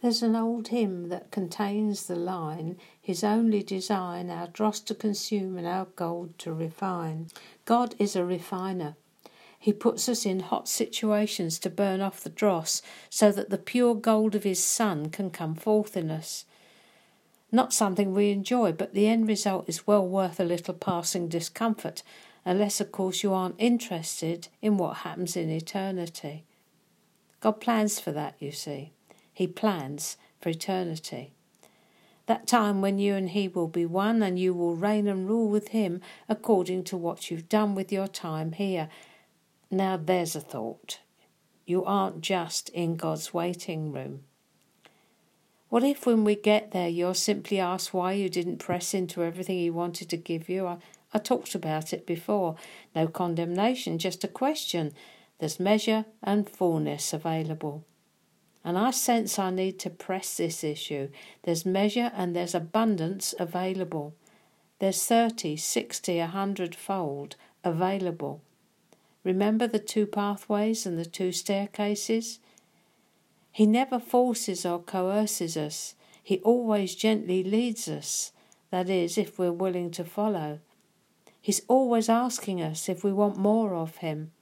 There's an old hymn that contains the line His only design, our dross to consume and our gold to refine. God is a refiner. He puts us in hot situations to burn off the dross so that the pure gold of His Son can come forth in us. Not something we enjoy, but the end result is well worth a little passing discomfort, unless, of course, you aren't interested in what happens in eternity. God plans for that, you see. He plans for eternity. That time when you and He will be one and you will reign and rule with Him according to what you've done with your time here. Now there's a thought. You aren't just in God's waiting room. What if, when we get there, you're simply asked why you didn't press into everything He wanted to give you? I, I talked about it before. No condemnation, just a question. There's measure and fullness available. And I sense I need to press this issue. There's measure and there's abundance available. There's 30, 60, a hundredfold available. Remember the two pathways and the two staircases? He never forces or coerces us. He always gently leads us, that is, if we're willing to follow. He's always asking us if we want more of him.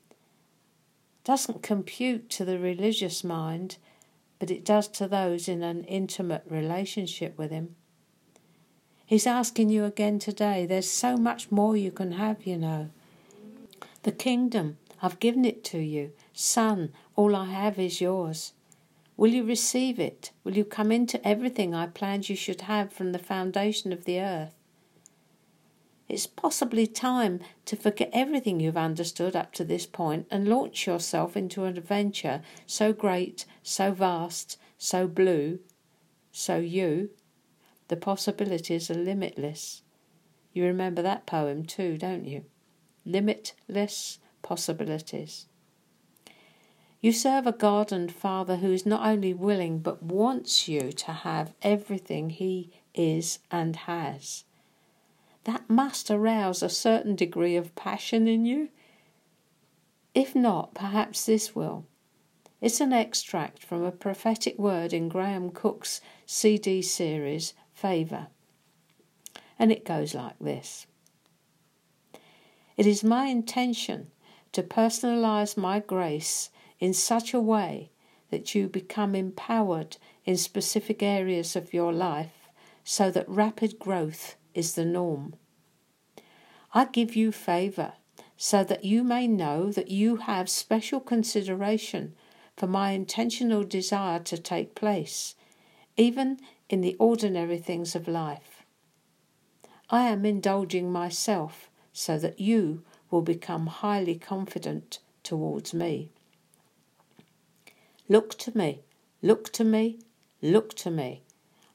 Doesn't compute to the religious mind, but it does to those in an intimate relationship with Him. He's asking you again today. There's so much more you can have, you know. The kingdom, I've given it to you. Son, all I have is yours. Will you receive it? Will you come into everything I planned you should have from the foundation of the earth? It's possibly time to forget everything you've understood up to this point and launch yourself into an adventure so great, so vast, so blue, so you. The possibilities are limitless. You remember that poem too, don't you? Limitless possibilities. You serve a God and Father who is not only willing but wants you to have everything He is and has that must arouse a certain degree of passion in you. If not, perhaps this will. It's an extract from a prophetic word in Graham Cooke's CD series, Favour. And it goes like this It is my intention to personalize my grace in such a way that you become empowered in specific areas of your life so that rapid growth is the norm. I give you favour so that you may know that you have special consideration for my intentional desire to take place, even in the ordinary things of life. I am indulging myself so that you will become highly confident towards me. Look to me, look to me, look to me.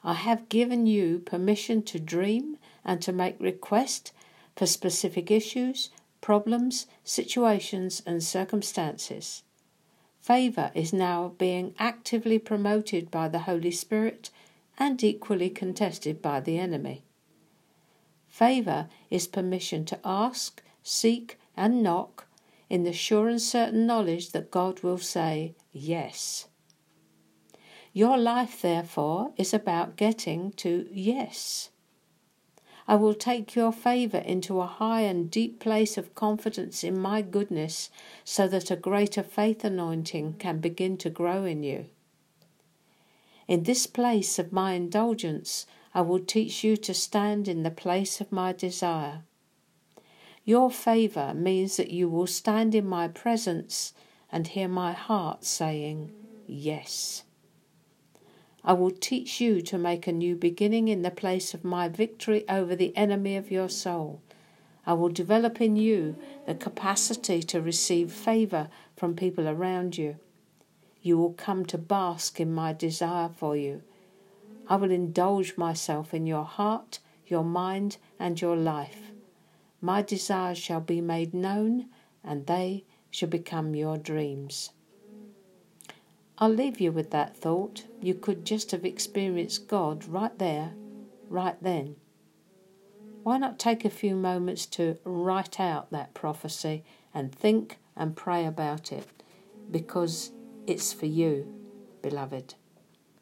I have given you permission to dream and to make request for specific issues, problems, situations, and circumstances. Favour is now being actively promoted by the Holy Spirit and equally contested by the enemy. Favour is permission to ask, seek, and knock in the sure and certain knowledge that God will say yes. Your life, therefore, is about getting to yes. I will take your favour into a high and deep place of confidence in my goodness, so that a greater faith anointing can begin to grow in you. In this place of my indulgence, I will teach you to stand in the place of my desire. Your favour means that you will stand in my presence and hear my heart saying, Yes. I will teach you to make a new beginning in the place of my victory over the enemy of your soul. I will develop in you the capacity to receive favour from people around you. You will come to bask in my desire for you. I will indulge myself in your heart, your mind, and your life. My desires shall be made known, and they shall become your dreams. I'll leave you with that thought. You could just have experienced God right there, right then. Why not take a few moments to write out that prophecy and think and pray about it? Because it's for you, beloved.